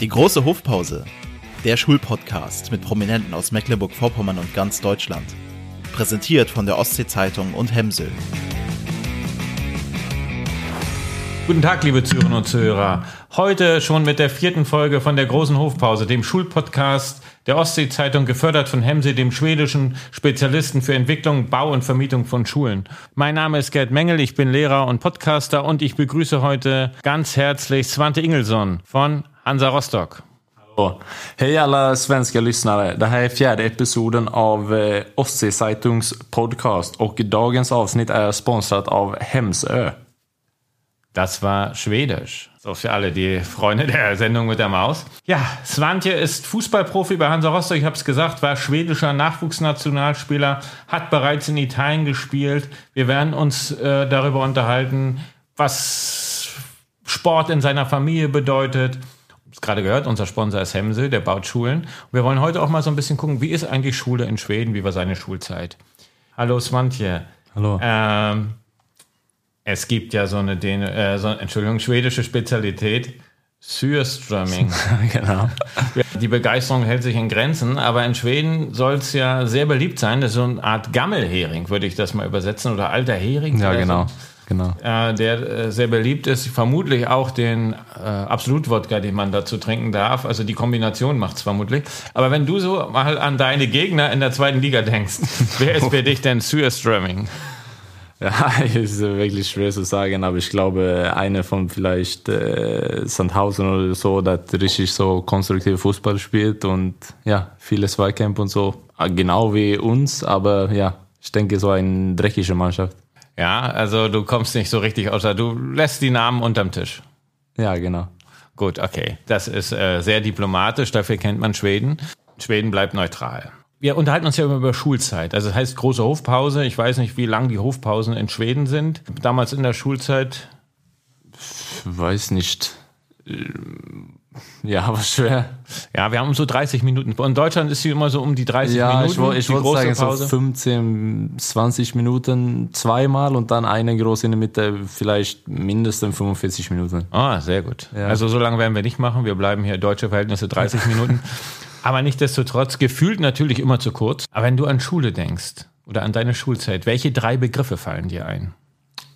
Die große Hofpause. Der Schulpodcast mit Prominenten aus Mecklenburg-Vorpommern und ganz Deutschland. Präsentiert von der Ostsee-Zeitung und Hemsel. Guten Tag, liebe Zuhörerinnen und Zuhörer. Heute schon mit der vierten Folge von der großen Hofpause, dem Schulpodcast der Ostsee-Zeitung, gefördert von Hemse, dem schwedischen Spezialisten für Entwicklung, Bau und Vermietung von Schulen. Mein Name ist Gerd Mengel, ich bin Lehrer und Podcaster und ich begrüße heute ganz herzlich Svante Ingelsson von Hansa Rostock. Hallo. Hej alla svenska lyssnare. Det här är fjärde episoden av eh, Ostsee-Zeitungs podcast och dagens avsnitt är sponsrat av Hemsö. Das war Schwedisch. So für alle die Freunde der Sendung mit der Maus. Ja, Svantje ist Fußballprofi bei Hansa Rostock, ich habe es gesagt, war schwedischer Nachwuchsnationalspieler, hat bereits in Italien gespielt. Wir werden uns äh, darüber unterhalten, was Sport in seiner Familie bedeutet. Gerade gehört, unser Sponsor ist Hemsel, der baut Schulen. Und wir wollen heute auch mal so ein bisschen gucken, wie ist eigentlich Schule in Schweden, wie war seine Schulzeit. Hallo Svantje. Hallo. Ähm, es gibt ja so eine, Dän äh, so, Entschuldigung, schwedische Spezialität, Syrströmming. genau. Die Begeisterung hält sich in Grenzen, aber in Schweden soll es ja sehr beliebt sein. Das ist so eine Art Gammelhering, würde ich das mal übersetzen, oder alter Hering. Ja, genau. So. Genau. Äh, der äh, sehr beliebt ist, vermutlich auch den äh, Absolut-Wodka, den man dazu trinken darf. Also die Kombination macht es vermutlich. Aber wenn du so mal an deine Gegner in der zweiten Liga denkst, wer ist für dich denn Syrströmming? Ja, ist wirklich schwer zu sagen, aber ich glaube, einer von vielleicht äh, Sandhausen oder so, der richtig so konstruktiv Fußball spielt und ja, viele Zweikämpfe und so, genau wie uns, aber ja, ich denke, so eine dreckige Mannschaft. Ja, also du kommst nicht so richtig außer, du lässt die Namen unterm Tisch. Ja, genau. Gut, okay. Das ist äh, sehr diplomatisch, dafür kennt man Schweden. Schweden bleibt neutral. Wir unterhalten uns ja immer über Schulzeit. Also das heißt große Hofpause. Ich weiß nicht, wie lang die Hofpausen in Schweden sind. Damals in der Schulzeit. Weiß nicht. Ja, aber schwer. Ja, wir haben so 30 Minuten. In Deutschland ist sie immer so um die 30 ja, Minuten. ich, woll- ich die wollte sagen, Pause. so 15, 20 Minuten zweimal und dann eine große in der Mitte, vielleicht mindestens 45 Minuten. Ah, sehr gut. Ja. Also so lange werden wir nicht machen. Wir bleiben hier deutsche Verhältnisse 30 Minuten. Aber nichtsdestotrotz, gefühlt natürlich immer zu kurz. Aber wenn du an Schule denkst oder an deine Schulzeit, welche drei Begriffe fallen dir ein?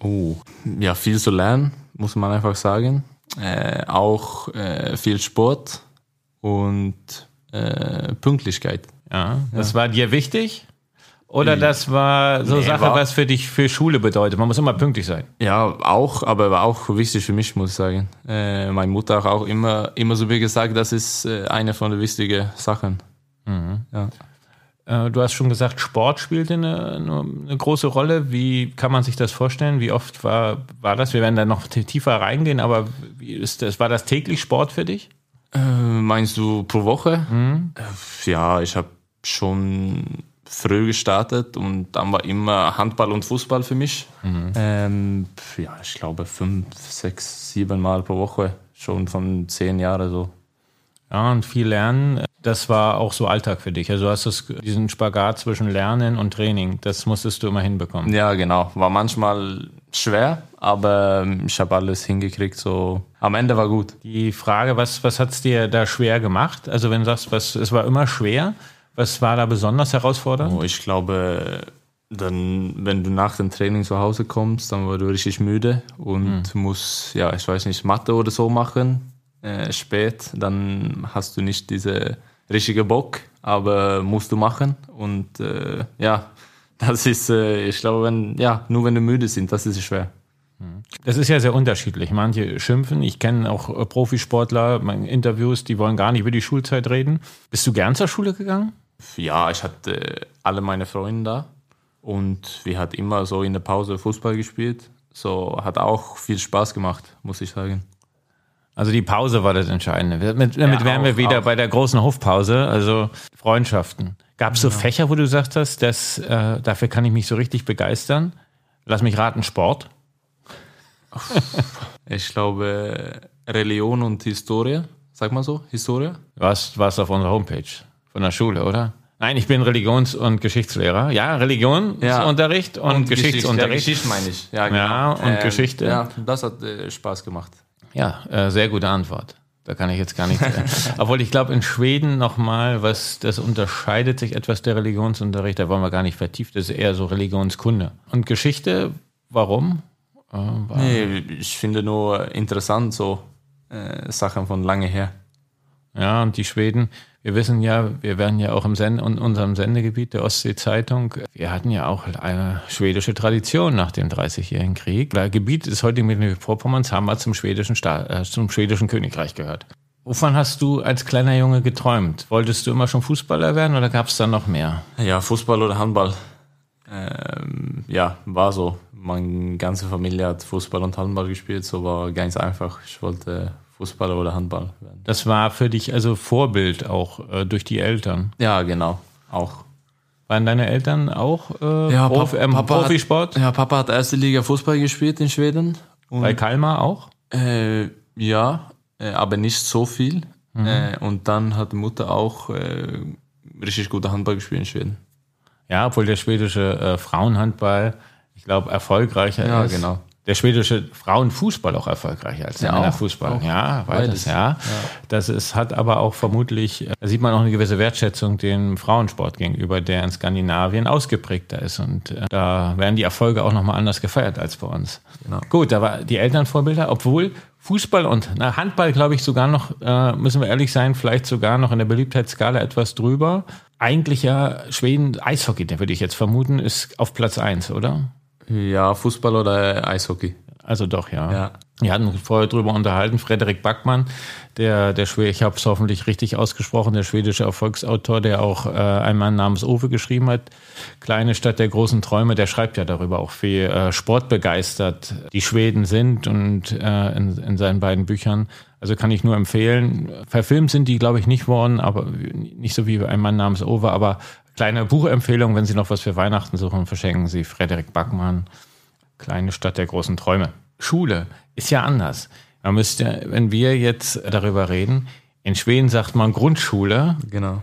Oh, ja, viel zu lernen, muss man einfach sagen. Äh, auch äh, viel Sport und äh, Pünktlichkeit. Ja, das war dir wichtig? Oder das war so Nee, Sache, war- was für dich für Schule bedeutet? Man muss immer pünktlich sein. Ja, auch, aber war auch wichtig für mich, muss ich sagen. Äh, meine Mutter hat auch immer, immer so wie gesagt, das ist äh, eine von den wichtigen Sachen. Ja. Äh, Du hast schon gesagt, Sport spielte eine, eine, große Rolle. Wie kann man sich das vorstellen? Wie oft war, war das? Wir werden da noch tiefer reingehen, aber wie ist das? War das täglich Sport für dich? Äh, meinst du pro Woche? Äh, Ja, ich habe schon früh gestartet und dann war immer Handball und Fußball für mich. Ähm, ja, ich glaube fünf, sechs, sieben Mal pro Woche, schon von zehn Jahren so. Ja, und viel Lernen, das war auch so Alltag für dich. Also du hast das, diesen Spagat zwischen Lernen und Training, das musstest du immer hinbekommen. Ja, genau. War manchmal schwer, aber ähm, ich habe alles hingekriegt. So am Ende war gut. Die Frage, was, was hat es dir da schwer gemacht? Also wenn du sagst, was, es war immer schwer, was war da besonders herausfordernd? Oh, ich glaube, dann, wenn du nach dem Training zu Hause kommst, dann war du richtig müde und musst, ja, ich weiß nicht, Mathe oder so machen, äh, spät, dann hast du nicht diese richtige Bock, aber musst du machen und äh, ja, das ist, äh, ich glaube, wenn, ja, nur wenn du müde sind, das ist schwer. Das ist ja sehr unterschiedlich. Manche schimpfen. Ich kenne auch äh, Profisportler, meine Interviews, die wollen gar nicht über die Schulzeit reden. Bist du gern zur Schule gegangen? Ja, ich hatte alle meine Freunde da und wir hat immer so in der Pause Fußball gespielt. So hat auch viel Spaß gemacht, muss ich sagen. Also die Pause war das Entscheidende. Damit, damit Ja, wären wir auch, wieder auch. bei der großen Hofpause, also Freundschaften. Gab es so Fächer, wo du gesagt hast, dass, äh, dafür kann ich mich so richtig begeistern? Lass mich raten, Sport? Ich glaube, Religion und Historie, sag mal so, Historie. Was warst auf unserer Homepage von der Schule, oder? Nein, ich bin Religions- und Geschichtslehrer. Ja, Religionsunterricht und, Geschichtsunterricht. Ja, Geschichte meine ich. Ja, Ja, und Geschichte. Ja, das hat äh, Spaß gemacht. Ja, äh, sehr gute Antwort. Da kann ich jetzt gar nicht. Obwohl ich glaube, in Schweden nochmal, was das unterscheidet sich etwas der Religionsunterricht, da wollen wir gar nicht vertieft, das ist eher so Religionskunde. Und Geschichte, warum? Äh, nee, ich finde nur interessant, so äh, Sachen von lange her. Ja, und die Schweden, wir wissen ja, wir werden ja auch im Send in unserem Sendegebiet der Ostsee-Zeitung, wir hatten ja auch eine schwedische Tradition nach dem Dreißigjährigen Krieg. Das Gebiet des heutigen Mecklenburg-Vorpommerns haben wir zum schwedischen, äh, zum schwedischen Königreich gehört. Wovon hast du als kleiner Junge geträumt? Wolltest du immer schon Fußballer werden oder gab es da noch mehr? Ja, Fußball oder Handball. Ähm, ja, war so. Meine ganze Familie hat Fußball und Handball gespielt, so war ganz einfach. Ich wollte Fußballer oder Handball werden. Das war für dich also Vorbild auch äh, durch die Eltern? Ja, genau, auch. Waren deine Eltern auch äh, ja, Prof, ähm, Papa Profisport? Hat, ja, Papa hat erste Liga Fußball gespielt in Schweden. Bei Kalmar auch? Äh, ja, äh, aber nicht so viel. Mhm. Äh, und dann hat die Mutter auch äh, richtig gute Handball gespielt in Schweden. Ja, obwohl der schwedische Frauenhandball, ich glaube, erfolgreicher ja, ist. Ja, genau der schwedische Frauenfußball auch erfolgreicher als der ja, Männerfußball. Ja, beides, ja. ja. Das ist, hat aber auch vermutlich, da sieht man auch eine gewisse Wertschätzung dem Frauensport gegenüber, der in Skandinavien ausgeprägter ist. Und äh, da werden die Erfolge auch nochmal anders gefeiert als bei uns. Genau. Gut, da war die Elternvorbilder, obwohl Fußball und na, Handball, glaube ich, sogar noch, äh, müssen wir ehrlich sein, vielleicht sogar noch in der Beliebtheitsskala etwas drüber. Eigentlich ja Schweden, Eishockey, der würde ich jetzt vermuten, ist auf Platz eins, oder? Ja, Fußball oder Eishockey. Also doch, ja. ja. Wir hatten vorher drüber unterhalten, Frederik Backmann, der, der Schwede, ich habe es hoffentlich richtig ausgesprochen, der schwedische Erfolgsautor, der auch äh, einen Mann namens Ove geschrieben hat, Kleine Stadt der großen Träume, der schreibt ja darüber auch, wie äh, sportbegeistert die Schweden sind und äh, in, in seinen beiden Büchern. Also kann ich nur empfehlen. Verfilmt sind die, glaube ich, nicht worden, aber nicht so wie ein Mann namens Ove, aber Kleine Buchempfehlung, wenn Sie noch was für Weihnachten suchen, verschenken Sie Frederik Backmann, Kleine Stadt der großen Träume. Schule ist ja anders. Man müsste, wenn wir jetzt darüber reden, in Schweden sagt man Grundschule. Genau.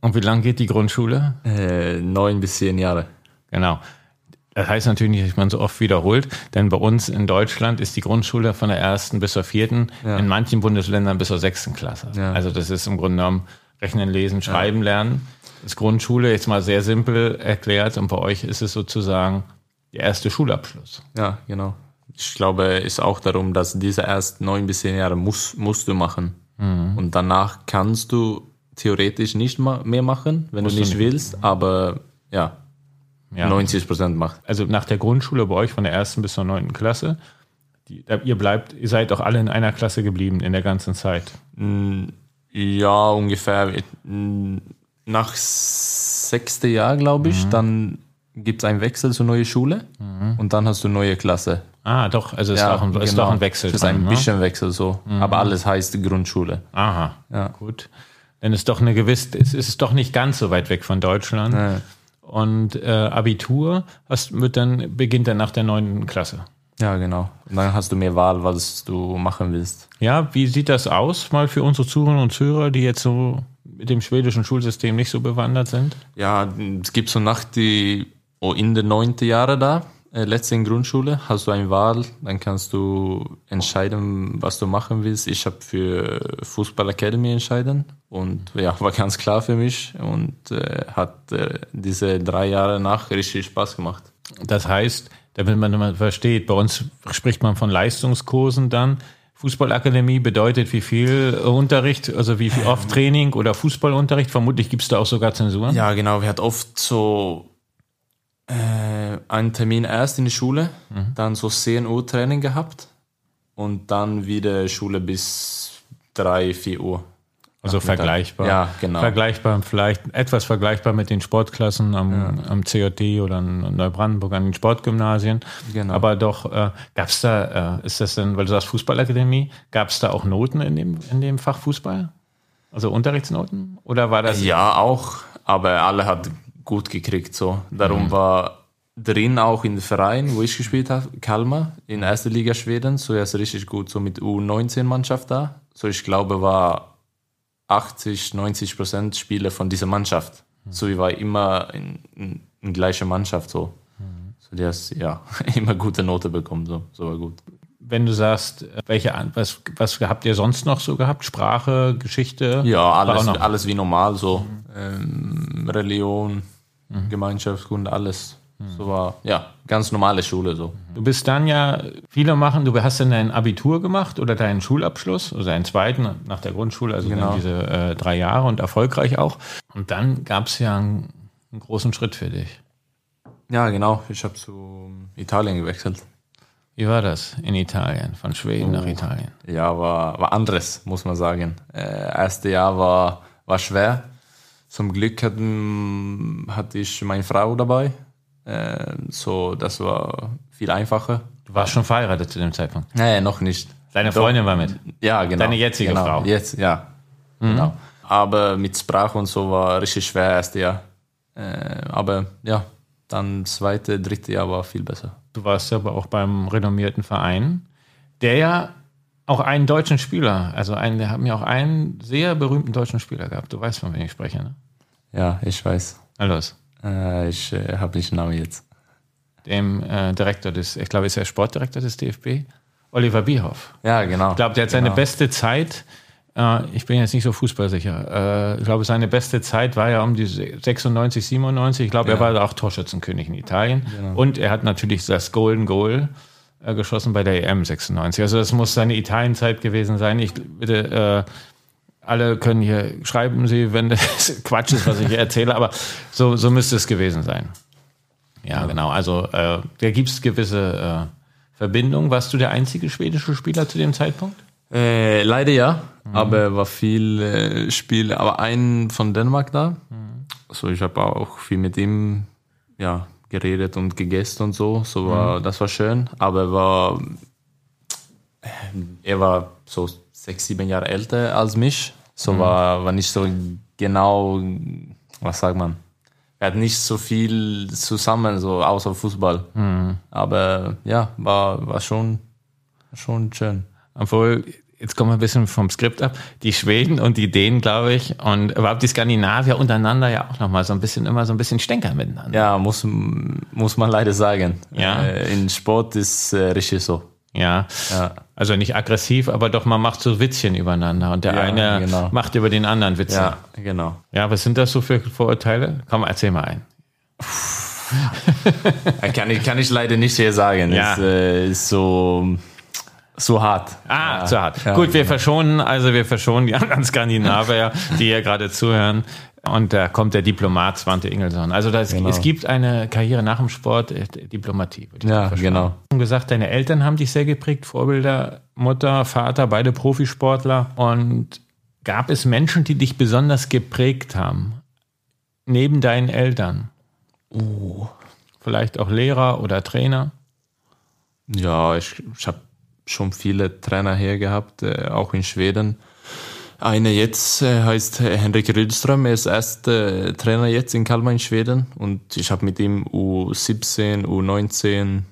Und wie lang geht die Grundschule? Äh, neun bis zehn Jahre. Genau. Das heißt natürlich nicht, dass man so oft wiederholt, denn bei uns in Deutschland ist die Grundschule von der ersten bis zur vierten, ja. in manchen Bundesländern bis zur sechsten Klasse. Ja. Also das ist im Grunde genommen Rechnen, Lesen, Schreiben ja. lernen ist Grundschule jetzt mal sehr simpel erklärt und bei euch ist es sozusagen der erste Schulabschluss. Ja, genau. Ich glaube, es ist auch darum, dass diese ersten neun bis zehn Jahre muss, musst du machen. Mhm. Und danach kannst du theoretisch nicht mehr machen, wenn musst du nicht, nicht willst, aber ja, ja. 90 Prozent macht. Also nach der Grundschule bei euch von der ersten bis zur neunten Klasse, die, ihr bleibt, ihr seid auch alle in einer Klasse geblieben in der ganzen Zeit. Mm, ja, ungefähr mm, nach sechste Jahr, glaube ich, mhm. dann gibt es einen Wechsel zur neuen Schule mhm. und dann hast du neue Klasse. Ah, doch, also es ja, ist, doch ein, genau. ist doch ein Wechsel. Es ist ein ne? bisschen Wechsel so, mhm. aber alles heißt Grundschule. Aha, ja. gut. Denn es ist doch eine gewisse, es ist doch nicht ganz so weit weg von Deutschland. Ja. Und äh, Abitur hast, wird dann, beginnt dann nach der neunten Klasse. Ja, genau. Und dann hast du mehr Wahl, was du machen willst. Ja, wie sieht das aus, mal für unsere Zuhörerinnen und Zuhörer, die jetzt so mit dem schwedischen Schulsystem nicht so bewandert sind? Ja, es gibt so nach die, oh, in den neunten Jahren da, äh, letzten Grundschule, hast du eine Wahl, dann kannst du entscheiden, was du machen willst. Ich habe für Fußball Academy entschieden und ja, war ganz klar für mich und äh, hat äh, diese drei Jahre nach richtig Spaß gemacht. Das heißt, damit man mal versteht, bei uns spricht man von Leistungskursen dann. Fußballakademie bedeutet wie viel Unterricht, also wie viel oft Training oder Fußballunterricht? Vermutlich gibt es da auch sogar Zensuren. Ja, genau. Wir hatten oft so äh, einen Termin erst in der Schule, mhm. dann so 10 Uhr Training gehabt und dann wieder Schule bis 3, 4 Uhr. Also vergleichbar. Ja, genau. Vergleichbar, vielleicht etwas vergleichbar mit den Sportklassen am, ja. am COT oder in Neubrandenburg an den Sportgymnasien. Genau. Aber doch, äh, gab es da, äh, ist das denn, weil du sagst Fußballakademie, gab es da auch Noten in dem, in dem Fach Fußball? Also Unterrichtsnoten? Oder war das? Ja, auch, aber alle hat gut gekriegt so. Darum mhm. war drin auch in den Verein, wo ich gespielt habe, Kalmar, in erster Liga Schweden, so erst richtig gut, so mit U19-Mannschaft da. So ich glaube, war 80, 90 Prozent Spiele von dieser Mannschaft. Mhm. So wie war immer in, in, in gleicher Mannschaft so. Mhm. So die hast ja immer gute Note bekommen, so, so war gut. wenn du sagst, welche, was, was habt ihr sonst noch so gehabt? Sprache, Geschichte? Ja, alles, alles wie normal, so ähm, Religion, mhm. Gemeinschaftskunde, alles. Mhm. So war, ja, ganz normale Schule so. Du bist dann ja, viele machen, du hast dann dein Abitur gemacht oder deinen Schulabschluss, also deinen zweiten nach der Grundschule, also genau. diese äh, drei Jahre und erfolgreich auch. Und dann gab es ja einen, einen großen Schritt für dich. Ja, genau. Ich habe zu Italien gewechselt. Wie war das in Italien, von Schweden oh, nach Italien? Ja, war, war anderes, muss man sagen. Äh, erste Jahr war, war schwer. Zum Glück hatten, hatte ich meine Frau dabei. Äh, so, das war viel einfacher. Du warst schon verheiratet zu dem Zeitpunkt? Nee, noch nicht. Deine Freundin war mit? Ja, genau. Deine jetzige genau. Frau? Jetzt, ja. Mhm. Genau. Aber mit Sprache und so war richtig schwer erste Jahr. Äh, aber ja, dann zweite, dritte Jahr war viel besser. Du warst ja aber auch beim renommierten Verein, der ja auch einen deutschen Spieler, also einen, der haben ja auch einen sehr berühmten deutschen Spieler gehabt. Du weißt, von wem ich spreche, ne? Ja, ich weiß. Na los. Äh, ich äh, habe nicht den Namen jetzt. Dem äh, Direktor des, ich glaube, ist er Sportdirektor des DFB, Oliver Bierhoff. Ja, genau. Ich glaube, der hat seine genau. beste Zeit äh, ich bin jetzt nicht so fußballsicher. Äh, ich glaube, seine beste Zeit war ja um die 96, 97. Ich glaube, ja. er war auch Torschützenkönig in Italien. Genau. Und er hat natürlich das Golden Goal äh, geschossen bei der EM 96. Also das muss seine Italienzeit gewesen sein. Ich bitte, alle können hier schreiben Sie, wenn das Quatsch ist, was ich hier erzähle, aber so, so müsste es gewesen sein. Ja, genau. Also äh, da gibt es gewisse äh, Verbindungen. Warst du der einzige schwedische Spieler zu dem Zeitpunkt? Äh, leider ja, mhm. aber war viel äh, Spiel, aber ein von Dänemark da. Mhm. So, ich habe auch viel mit ihm ja, geredet und gegessen und so. So war, mhm. das war schön, aber war, er war so sechs, sieben Jahre älter als mich. So mhm. war, war nicht so genau, was sagt man? Er hat nicht so viel zusammen, so außer Fußball. Mhm. Aber ja, war, war schon, schon schön. Obwohl, jetzt kommen wir ein bisschen vom Skript ab, die Schweden und die Dänen, glaube ich, und überhaupt die Skandinavier untereinander ja auch nochmal so ein bisschen, immer so ein bisschen stänkern miteinander. Ja, muss, muss man leider sagen. Ja. Äh, in Sport ist äh, richtig so. Ja. ja. Also nicht aggressiv, aber doch man macht so Witzchen übereinander und der ja, eine genau. macht über den anderen Witze. Ja, genau. Ja, was sind das so für Vorurteile? Komm, erzähl mal ein. kann, ich, kann ich leider nicht hier sagen. Ja. Es äh, ist so so hart. Ah, ja. zu hart. Ja, Gut, wir genau. verschonen, also wir verschonen die anderen Skandinavier, die hier gerade zuhören. Und da kommt der Diplomat Svante Ingelsson. Also das, genau. es gibt eine Karriere nach dem Sport, äh, Diplomatie. Ja, genau. Du hast gesagt, deine Eltern haben dich sehr geprägt, Vorbilder, Mutter, Vater, beide Profisportler. Und gab es Menschen, die dich besonders geprägt haben? Neben deinen Eltern? Oh. Vielleicht auch Lehrer oder Trainer? Ja, ich, ich habe schon viele Trainer her gehabt, äh, auch in Schweden. Einer jetzt äh, heißt Henrik Rydström, er ist erster Trainer jetzt in Kalmar in Schweden und ich habe mit ihm U17, U19,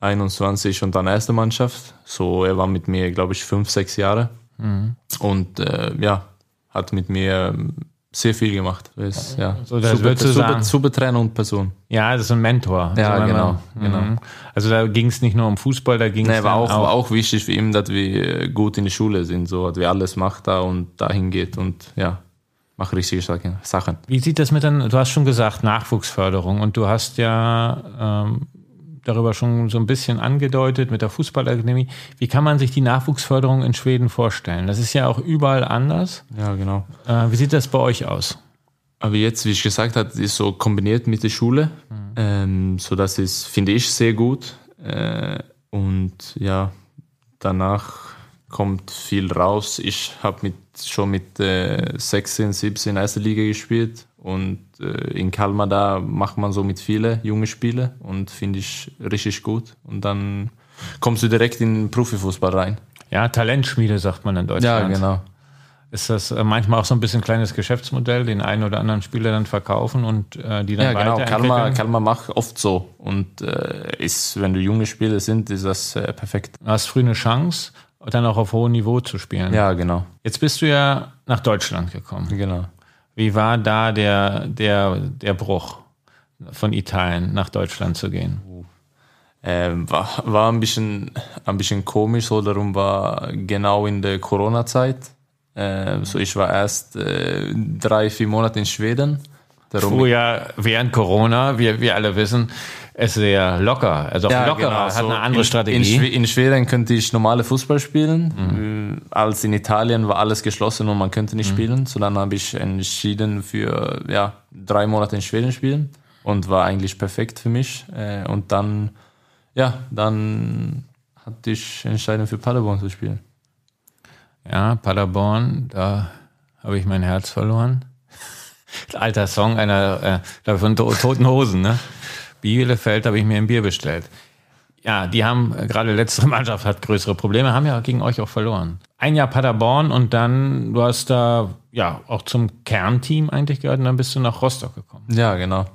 21 und dann erste Mannschaft. So, er war mit mir, glaube ich, fünf, sechs Jahre. Mhm. Und äh, ja, hat mit mir sehr viel gemacht. Ist, ja. So, das super, super, super Trainer und Person. Ja, das ist ein Mentor. Ja, genau, man, genau. Mhm. Also da ging es nicht nur um Fußball, da ging es nee, war auch, auch, war auch wichtig für ihn, dass wir gut in die Schule sind, so dass wir alles macht da und dahin geht und ja, macht richtige Sachen. Wie sieht das mit dann, du hast schon gesagt, Nachwuchsförderung und du hast ja ähm, darüber schon so ein bisschen angedeutet mit der Fußballakademie. Wie kann man sich die Nachwuchsförderung in Schweden vorstellen? Das ist ja auch überall anders. Ja, genau. Äh, wie sieht das bei euch aus? Aber jetzt, wie ich gesagt habe, ist so kombiniert mit der Schule. Mhm. Ähm, so das ist, finde ich, sehr gut. Äh, und ja, danach kommt viel raus. Ich habe mit, schon mit äh, 16, 17 erste Liga gespielt und in Kalmar da macht man so mit viele junge Spiele und finde ich richtig gut. Und dann kommst du direkt in Profifußball rein. Ja, Talentschmiede sagt man in Deutschland. Ja, genau. Ist das äh, manchmal auch so ein bisschen kleines Geschäftsmodell, den einen oder anderen Spieler dann verkaufen und äh, die dann ja, genau. Kalmar, Kalmar macht oft so. Und äh, ist, wenn du junge Spieler sind, ist das äh, perfekt. Du hast früh eine Chance, dann auch auf hohem Niveau zu spielen. Ja, genau. Jetzt bist du ja nach Deutschland gekommen. Genau. Wie war da der, der, der Bruch von Italien nach Deutschland zu gehen? Äh, war, war ein bisschen, ein bisschen komisch, so darum war genau in der Corona-Zeit. Äh, so ich war erst äh, drei, vier Monate in Schweden. Darum ja während Corona, wir, wir alle wissen, es sehr locker, also ja, lockerer, genau. hat so eine andere in, Strategie. In, in, Schweden könnte ich normale Fußball spielen, mhm. als in Italien war alles geschlossen und man könnte nicht mhm. spielen. So dann habe ich entschieden für ja, drei Monate in Schweden spielen und war eigentlich perfekt für mich. Äh, und dann, ja, dann hatte ich entschieden für Paderborn zu spielen. Ja, Paderborn, da habe ich mein Herz verloren. Alter Song einer äh, von Toten Hosen, ne? Bielefeld habe ich mir ein Bier bestellt. Ja, die haben, gerade letztere Mannschaft hat größere Probleme, haben ja gegen euch auch verloren. Ein Jahr Paderborn und dann, du hast da ja auch zum Kernteam eigentlich gehört und dann bist du nach Rostock gekommen. Ja, genau.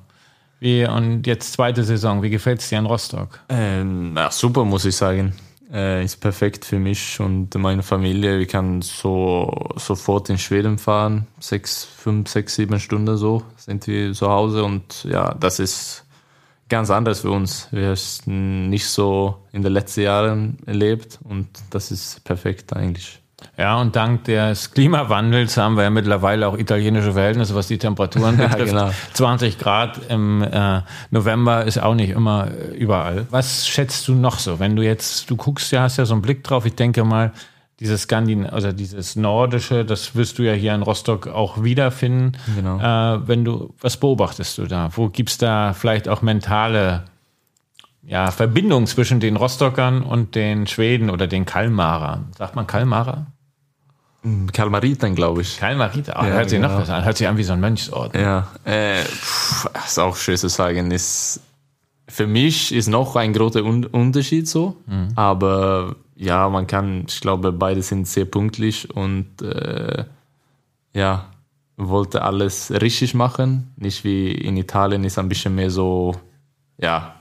Wie, und jetzt zweite Saison, wie gefällt es dir in Rostock? Ähm, ja, super, muss ich sagen. Äh, ist perfekt für mich und meine Familie. Wir können so sofort in Schweden fahren. Sechs, fünf, sechs, sieben Stunden so sind wir zu Hause und ja, das ist ganz anders für uns. Wir haben nicht so in den letzten Jahren erlebt und das ist perfekt eigentlich. Ja, und dank des Klimawandels haben wir ja mittlerweile auch italienische Verhältnisse, was die Temperaturen betrifft. genau. 20 Grad im äh, November ist auch nicht immer überall. Was schätzt du noch so, wenn du jetzt, du guckst ja, hast ja so einen Blick drauf, ich denke mal, dieses Skandin, also dieses Nordische, das wirst du ja hier in Rostock auch wiederfinden. Genau. Äh, wenn du, was beobachtest du da? Wo gibt es da vielleicht auch mentale ja, Verbindungen zwischen den Rostockern und den Schweden oder den Kalmarern? Sagt man Kalmarer? Hm, Kalmariten, glaube ich. Kalmariten, oh, ja, hört sich genau. noch besser an. Hört sich an wie so ein Mönchsort. Ja, äh, pff, ist auch schön zu sagen. Ist, für mich ist noch ein großer Unterschied so, mhm. aber ja, man kann, ich glaube, beide sind sehr pünktlich und äh, ja, wollte alles richtig machen. Nicht wie in Italien ist ein bisschen mehr so, ja,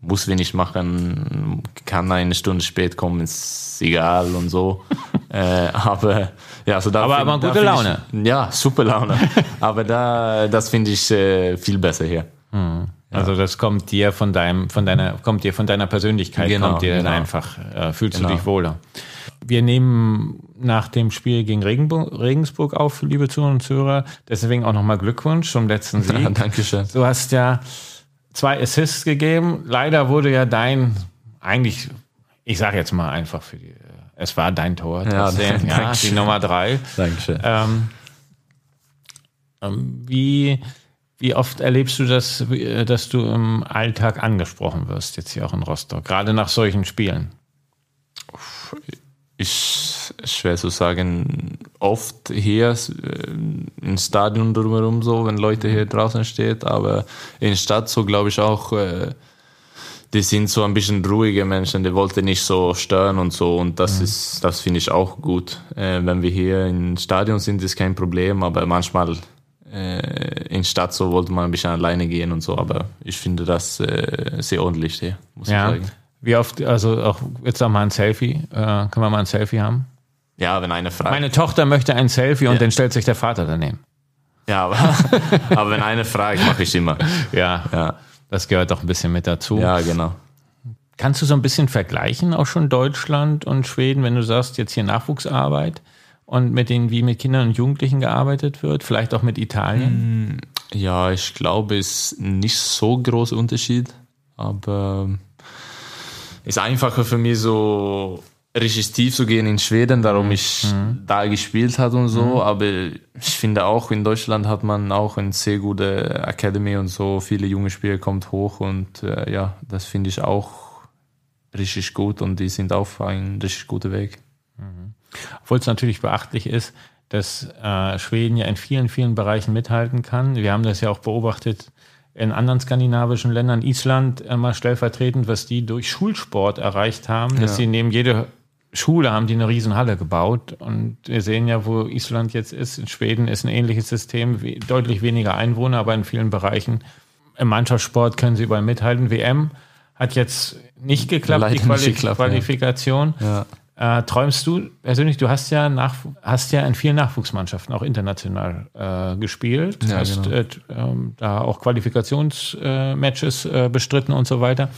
muss nicht machen, kann eine Stunde spät kommen, ist egal und so. äh, aber ja, so da aber, aber gute Laune. Ich, ja, super Laune. aber da, das finde ich äh, viel besser hier. Mhm. Also das kommt dir von deinem, von deiner, kommt dir von deiner Persönlichkeit, genau, kommt dir genau. dann einfach, äh, fühlst genau. du dich wohler. Wir nehmen nach dem Spiel gegen Regenburg, Regensburg auf, liebe Zuhörer und Zuhörer. Deswegen auch nochmal Glückwunsch zum letzten Sieg. Ja, Dankeschön. Du hast ja zwei Assists gegeben. Leider wurde ja dein, eigentlich, ich sage jetzt mal einfach für die, es war dein Tor. Ja, ja die Nummer drei. Dankeschön. Ähm, ähm wie, wie oft erlebst du das, äh, dass du im Alltag angesprochen wirst, jetzt hier auch in Rostock, gerade nach solchen Spielen? Ich schwer zu sagen, oft hier äh, im Stadion drumherum so, wenn Leute hier draußen stehen, aber in der Stadt so glaube ich auch, äh, die sind so ein bisschen ruhige Menschen, die wollten nicht so stören und so und das mhm. ist, das finde ich auch gut. Wenn wir hier im Stadion sind, ist kein Problem, aber manchmal äh, in Stadt so wollte man ein bisschen alleine gehen und so, aber ich finde das äh, sehr ordentlich hier, muss ja. ich sagen. Wie oft, also auch jetzt auch mal ein Selfie, äh, können wir mal ein Selfie haben? Ja, wenn eine fragt. Meine Tochter möchte ein Selfie ja. und dann stellt sich der Vater daneben. Ja, aber, aber wenn eine fragt, mache ich immer. Ja, ja, das gehört doch ein bisschen mit dazu. Ja, genau. Kannst du so ein bisschen vergleichen, auch schon Deutschland und Schweden, wenn du sagst, jetzt hier Nachwuchsarbeit? Und mit denen wie mit Kindern und Jugendlichen gearbeitet wird, vielleicht auch mit Italien? Hm, ja, ich glaube, es ist nicht so großer Unterschied, aber es ist einfacher für mich so richtig tief zu gehen in Schweden, darum mhm. ich da gespielt hat und so, mhm. aber ich finde auch in Deutschland hat man auch eine sehr gute Academy und so, viele junge Spieler kommt hoch und äh, ja, das finde ich auch richtig gut und die sind auf einem richtig guten Weg. Mhm. Obwohl es natürlich beachtlich ist, dass äh, Schweden ja in vielen, vielen Bereichen mithalten kann. Wir haben das ja auch beobachtet in anderen skandinavischen Ländern, Island immer stellvertretend, was die durch Schulsport erreicht haben, dass ja. sie neben jede Schule haben die eine Riesenhalle gebaut. Und wir sehen ja, wo Island jetzt ist. In Schweden ist ein ähnliches System, deutlich weniger Einwohner, aber in vielen Bereichen im Mannschaftssport können sie überall mithalten. WM hat jetzt nicht geklappt, Leider die Quali geklappt, Qualifikation. Ja. Äh, träumst du persönlich, du hast ja, nach, hast ja in vielen Nachwuchsmannschaften auch international äh, gespielt, ja, hast genau. äh, da auch Qualifikationsmatches äh, bestritten und so weiter.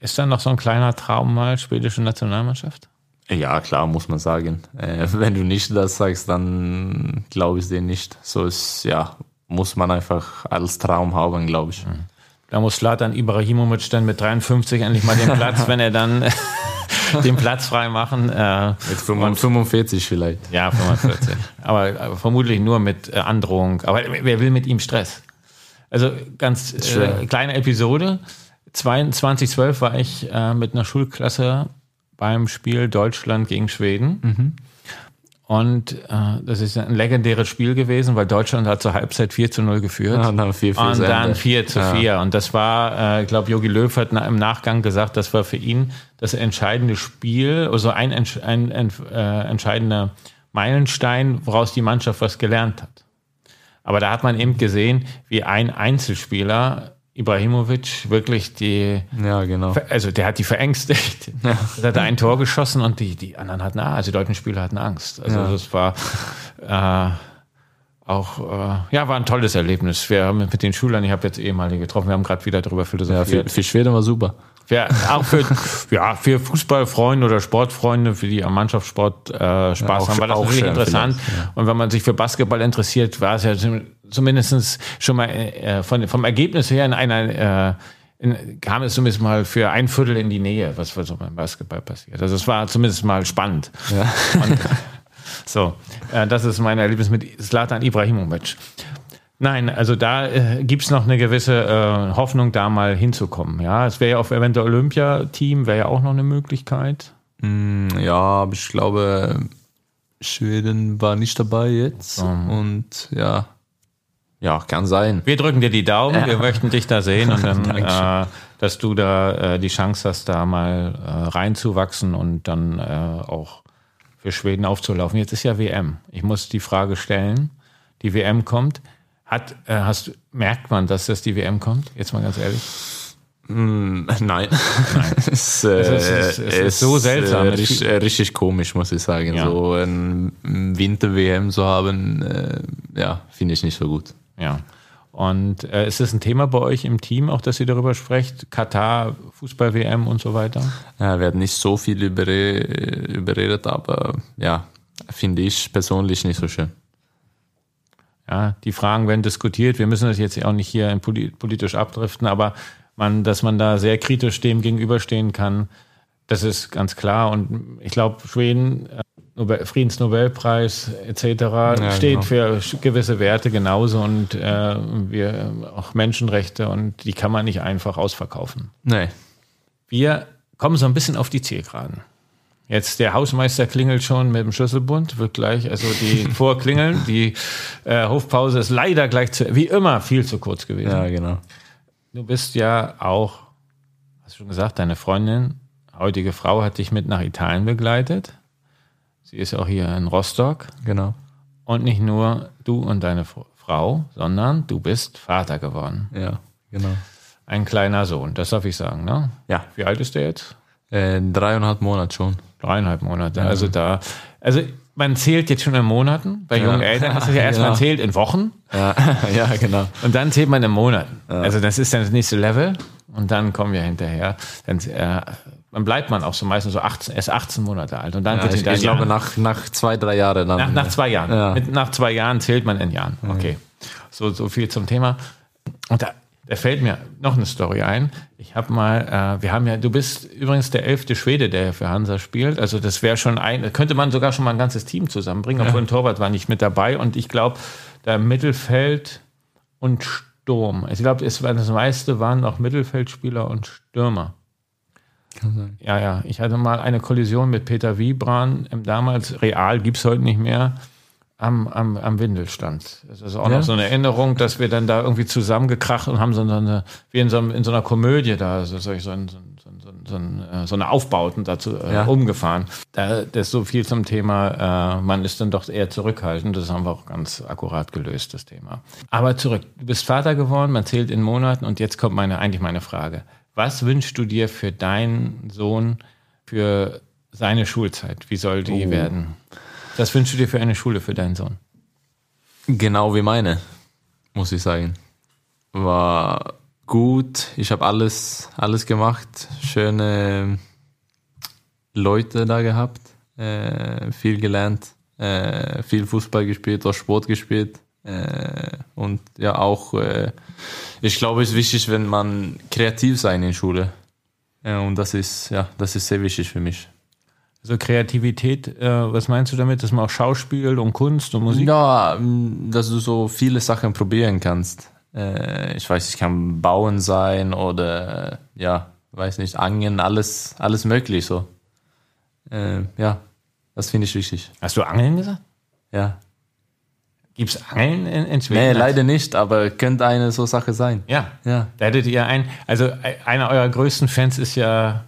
Ist da noch so ein kleiner Traum mal schwedische Nationalmannschaft? Ja, klar, muss man sagen. Äh, wenn du nicht das sagst, dann glaube ich dir nicht. So ist, ja, muss man einfach als Traum haben, glaube ich. Da muss Slatan Ibrahimovic dann mit 53 endlich mal den Platz, wenn er dann den Platz frei machen. Äh, Mit 45 vielleicht. ja, 45. aber, aber vermutlich nur mit äh, Androhung. Aber wer will mit ihm Stress? Also ganz äh, kleine Episode. 2012 war ich äh, mit einer Schulklasse beim Spiel Deutschland gegen Schweden. Und äh, das ist ein legendäres Spiel gewesen, weil Deutschland hat zur Halbzeit 4 zu 0 geführt. Ja, und dann 4 fürs Und dann Ende. 4 zu Ja. 4. Und das war, äh, ich glaube, Jogi Löw hat na, im Nachgang gesagt, das war für ihn das entscheidende Spiel, also ein, entsch- ein, ein äh, entscheidender Meilenstein, woraus die Mannschaft was gelernt hat. Aber da hat man eben gesehen, wie ein Einzelspieler, Ibrahimovic, wirklich die, Ja, genau. also der hat die verängstigt. Hat er ein Tor geschossen und die, die anderen hatten, ah, also die deutschen Spieler hatten Angst. Also Ja. das war äh, auch, äh, ja, war ein tolles Erlebnis. Wir haben mit den Schülern, ich habe jetzt ehemalige getroffen, wir haben gerade wieder darüber Ja, für, philosophiert. für Schweden war super. Ja, auch für, ja, für Fußballfreunde oder Sportfreunde, für die am Mannschaftssport äh, Spaß auch- haben, war das auch natürlich interessant. vielleicht, Und wenn man sich für Basketball interessiert, war es ja zum- zumindest schon mal äh, von, vom Ergebnis her in einer, äh, in, kam es zumindest mal für ein Viertel in die Nähe, was für so beim Basketball passiert. Also es war zumindest mal spannend. Und, so, äh, das ist mein Erlebnis mit Slatan Ibrahimovic. Nein, also da äh, gibt's noch eine gewisse äh, Hoffnung, da mal hinzukommen. Ja, es wäre ja auf eventuell Olympiateam, wäre ja auch noch eine Möglichkeit. Ja, aber ich glaube, Schweden war nicht dabei jetzt. Und ja, ja, kann sein. Wir drücken dir die Daumen, wir möchten dich da sehen und dann, äh, dass du da äh, die Chance hast, da mal äh, reinzuwachsen und dann äh, auch für Schweden aufzulaufen. Jetzt ist ja WM. Ich muss die Frage stellen. Die WM kommt. Hat, äh, hast, merkt man, dass das die WM kommt? Jetzt mal ganz ehrlich. Nein. es, äh, Es ist- es ist so seltsam. Äh, Es richtig, äh, richtig komisch, muss ich sagen. Ja. So ein Winter-WM zu haben, äh, ja, finde ich nicht so gut. Ja. Und äh, ist das ein Thema bei euch im Team, auch dass ihr darüber sprecht? Katar, Fußball-WM und so weiter? Ja, wir hatten nicht so viel überre überredet, aber ja, finde ich persönlich nicht so schön. Ja, die Fragen werden diskutiert. Wir müssen das jetzt auch nicht hier politisch abdriften, aber man, dass man da sehr kritisch dem gegenüberstehen kann, das ist ganz klar. Und ich glaube, Schweden, äh, Nobel, Friedensnobelpreis etc. steht genau. für gewisse Werte genauso und äh, wir auch Menschenrechte und die kann man nicht einfach ausverkaufen. Nee. Wir kommen so ein bisschen auf die Zielgeraden. Jetzt der Hausmeister klingelt schon mit dem Schlüsselbund, wird gleich, also die Vorklingeln, die äh, Hofpause ist leider gleich zu, wie immer viel zu kurz gewesen. Ja, genau. Du bist ja auch, hast du schon gesagt, deine Freundin, heutige Frau hat dich mit nach Italien begleitet. Sie ist auch hier in Rostock. Genau. Und nicht nur du und deine Frau, sondern du bist Vater geworden. Ja, genau. Ein kleiner Sohn, das darf ich sagen, ne? Ja. Wie alt ist der jetzt? Äh, dreieinhalb Monate schon. Dreieinhalb Monate. Also da, also man zählt jetzt schon in Monaten. Bei jungen Eltern ist es ja erst, man Ja. zählt in Wochen Ja, ja genau. und dann zählt man in Monaten. Also das ist dann das nächste Level und dann kommen wir hinterher. Dann, äh, dann bleibt man auch so meistens so 18, erst 18 Monate alt und dann Ja, wird ich, ich glaube, nach, nach zwei, drei Jahren dann. nach, nach zwei Jahren. Ja. Mit, nach zwei Jahren zählt man in Jahren. Okay. So, so viel zum Thema. Und da, da fällt mir noch eine Story ein. Ich habe mal, äh, wir haben ja, du bist übrigens der elfte Schwede, der für Hansa spielt. Also das wäre schon ein, könnte man sogar schon mal ein ganzes Team zusammenbringen, obwohl ein Torwart war nicht mit dabei. Und ich glaube, da Mittelfeld und Sturm. Ich glaube, das meiste waren auch Mittelfeldspieler und Stürmer. Kann sein. Ja, ja. Ich hatte mal eine Kollision mit Peter Wiebran, im damals Real gibt's heute nicht mehr, am, am, am Windelstand. Das ist auch Ja? noch so eine Erinnerung, dass wir dann da irgendwie zusammengekracht und haben so eine, wie in so, in so einer Komödie da, so, so, so, so, äh, so eine Aufbauten dazu äh, Ja. umgefahren. Da, das ist so viel zum Thema, äh, man ist dann doch eher zurückhaltend. Das haben wir auch ganz akkurat gelöst, das Thema. Aber zurück. Du bist Vater geworden, man zählt in Monaten und jetzt kommt meine, eigentlich meine Frage. Was wünschst du dir für deinen Sohn, für seine Schulzeit? Wie soll die Oh. werden? Was wünschst du dir für eine Schule für deinen Sohn? Genau wie meine, muss ich sagen. War gut. Ich habe alles, alles gemacht. Schöne Leute da gehabt. Äh, viel gelernt. Äh, viel Fußball gespielt, auch Sport gespielt. Äh, und ja, auch, äh, ich glaube, es ist wichtig, wenn man kreativ sein in Schule. und das ist, ja, das ist sehr wichtig für mich. Also Kreativität, äh, was meinst du damit, dass man auch Schauspiel und Kunst und Musik? Ja, dass du so viele Sachen probieren kannst. Äh, ich weiß, ich kann bauen sein oder ja, weiß nicht, angeln, alles, alles möglich so. Äh, ja, das finde ich wichtig. Hast du Angeln gesagt? Ja. Gibt es Angeln in, in Schweden? Nee, leider nicht, aber könnte eine so Sache sein. Ja. Ja. Da hättet ihr ein, also äh, einer eurer größten Fans ist ja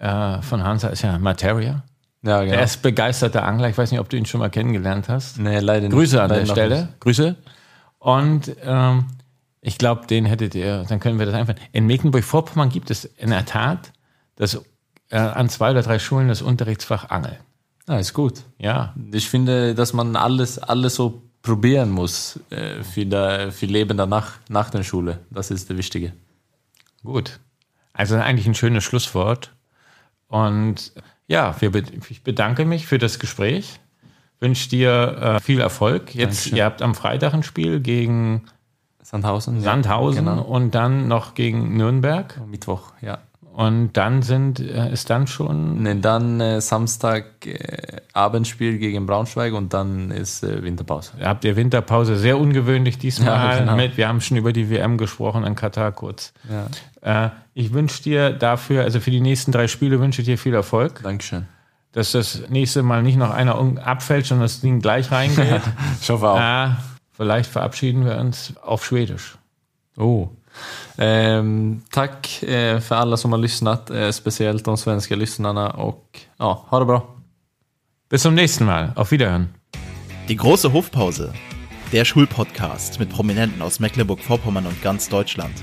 äh, von Hansa, ist ja Materia. Ja, genau. Er ist begeisterter Angler. Ich weiß nicht, ob du ihn schon mal kennengelernt hast. Nee, leider nicht. Grüße an leider der Stelle. nicht. Grüße. Und ähm, ich glaube, den hättet ihr, dann können wir das einfach. In Mecklenburg-Vorpommern gibt es in der Tat das, äh, an zwei oder drei Schulen das Unterrichtsfach Angel. Ah, ist gut. Ja, Ich finde, dass man alles, alles so probieren muss äh, für, der, für Leben danach, nach der Schule. Das ist das Wichtige. gut. Also eigentlich ein schönes Schlusswort. Und ja, wir, ich bedanke mich für das Gespräch. Wünsche dir äh, viel Erfolg. Jetzt, Dankeschön. ihr habt am Freitag ein Spiel gegen Sandhausen? ja. Sandhausen Genau. und dann noch gegen Nürnberg. Mittwoch, ja. Und dann sind, äh, ist dann schon Nee, dann äh, Samstag äh, Abendspiel gegen Braunschweig und dann ist äh, Winterpause. habt ihr Winterpause. Sehr ungewöhnlich diesmal. Ja, genau. mit, wir haben schon über die WM gesprochen in Katar kurz. Ja. Äh, ich wünsche dir dafür, also für die nächsten drei Spiele wünsche ich dir viel Erfolg. Dankeschön. Dass das nächste Mal nicht noch einer abfällt, sondern das Ding gleich reingeht. Ich hoffe auch. äh, vielleicht verabschieden wir uns auf Schwedisch. Oh. Ehm, tack eh, för alla som har lyssnat, eh, speciellt de svenska lyssnarna och ja, ha det bra. Bis zum nächsten Mal. Auf Wiederhören. Die große Hofpause. Der Schulpodcast mit Prominenten aus Mecklenburg-Vorpommern und ganz Deutschland.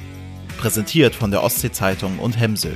Präsentiert von der Ostsee-Zeitung und Hemsel.